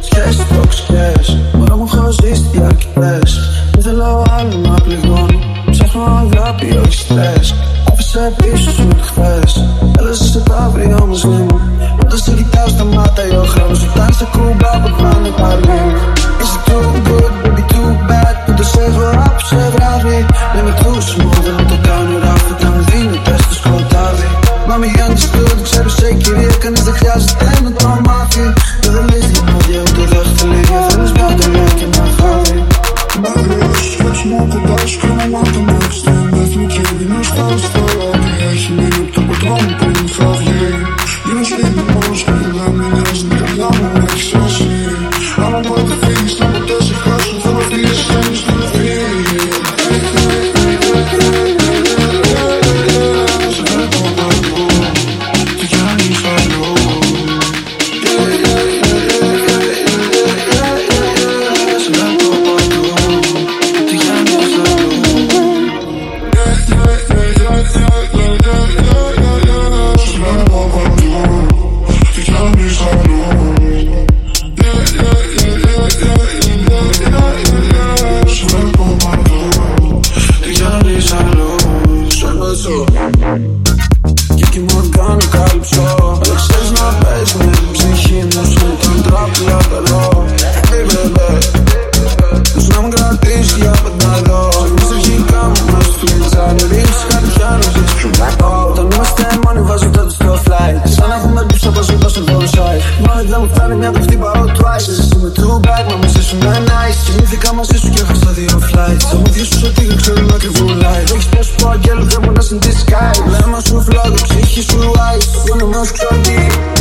Σχέσεις τοξικές Μωρά μου έχω ζήσει διαρκετές Δεν θέλω άλλο να πληγώνω Ψάχνω αγάπη, όχι στρες Άφησα πίσω σου το χθες Έλαζε σε ταύρι όμως μου Όταν σε κοιτάω στα μάτια ο χρόνος Όταν στα κουμπά που πάνε πάλι Usually the most, but I'm in the house, and I'm like, so, so. Μου φτάνει μια το χτύπαω twice. Εσύ είμαι too bad, μα μαζί σου είναι nice. Κοιμήθηκα μαζί σου και έχασα δύο flights. Τα μούδια σου ότι δεν ξέρω να κρυβούλάει Έχεις πέσει που αγγέλου δεν μου να στην τη sky Βλέμμα σου φλόγο, ψυχή σου ice Το όνομα σου ξέρω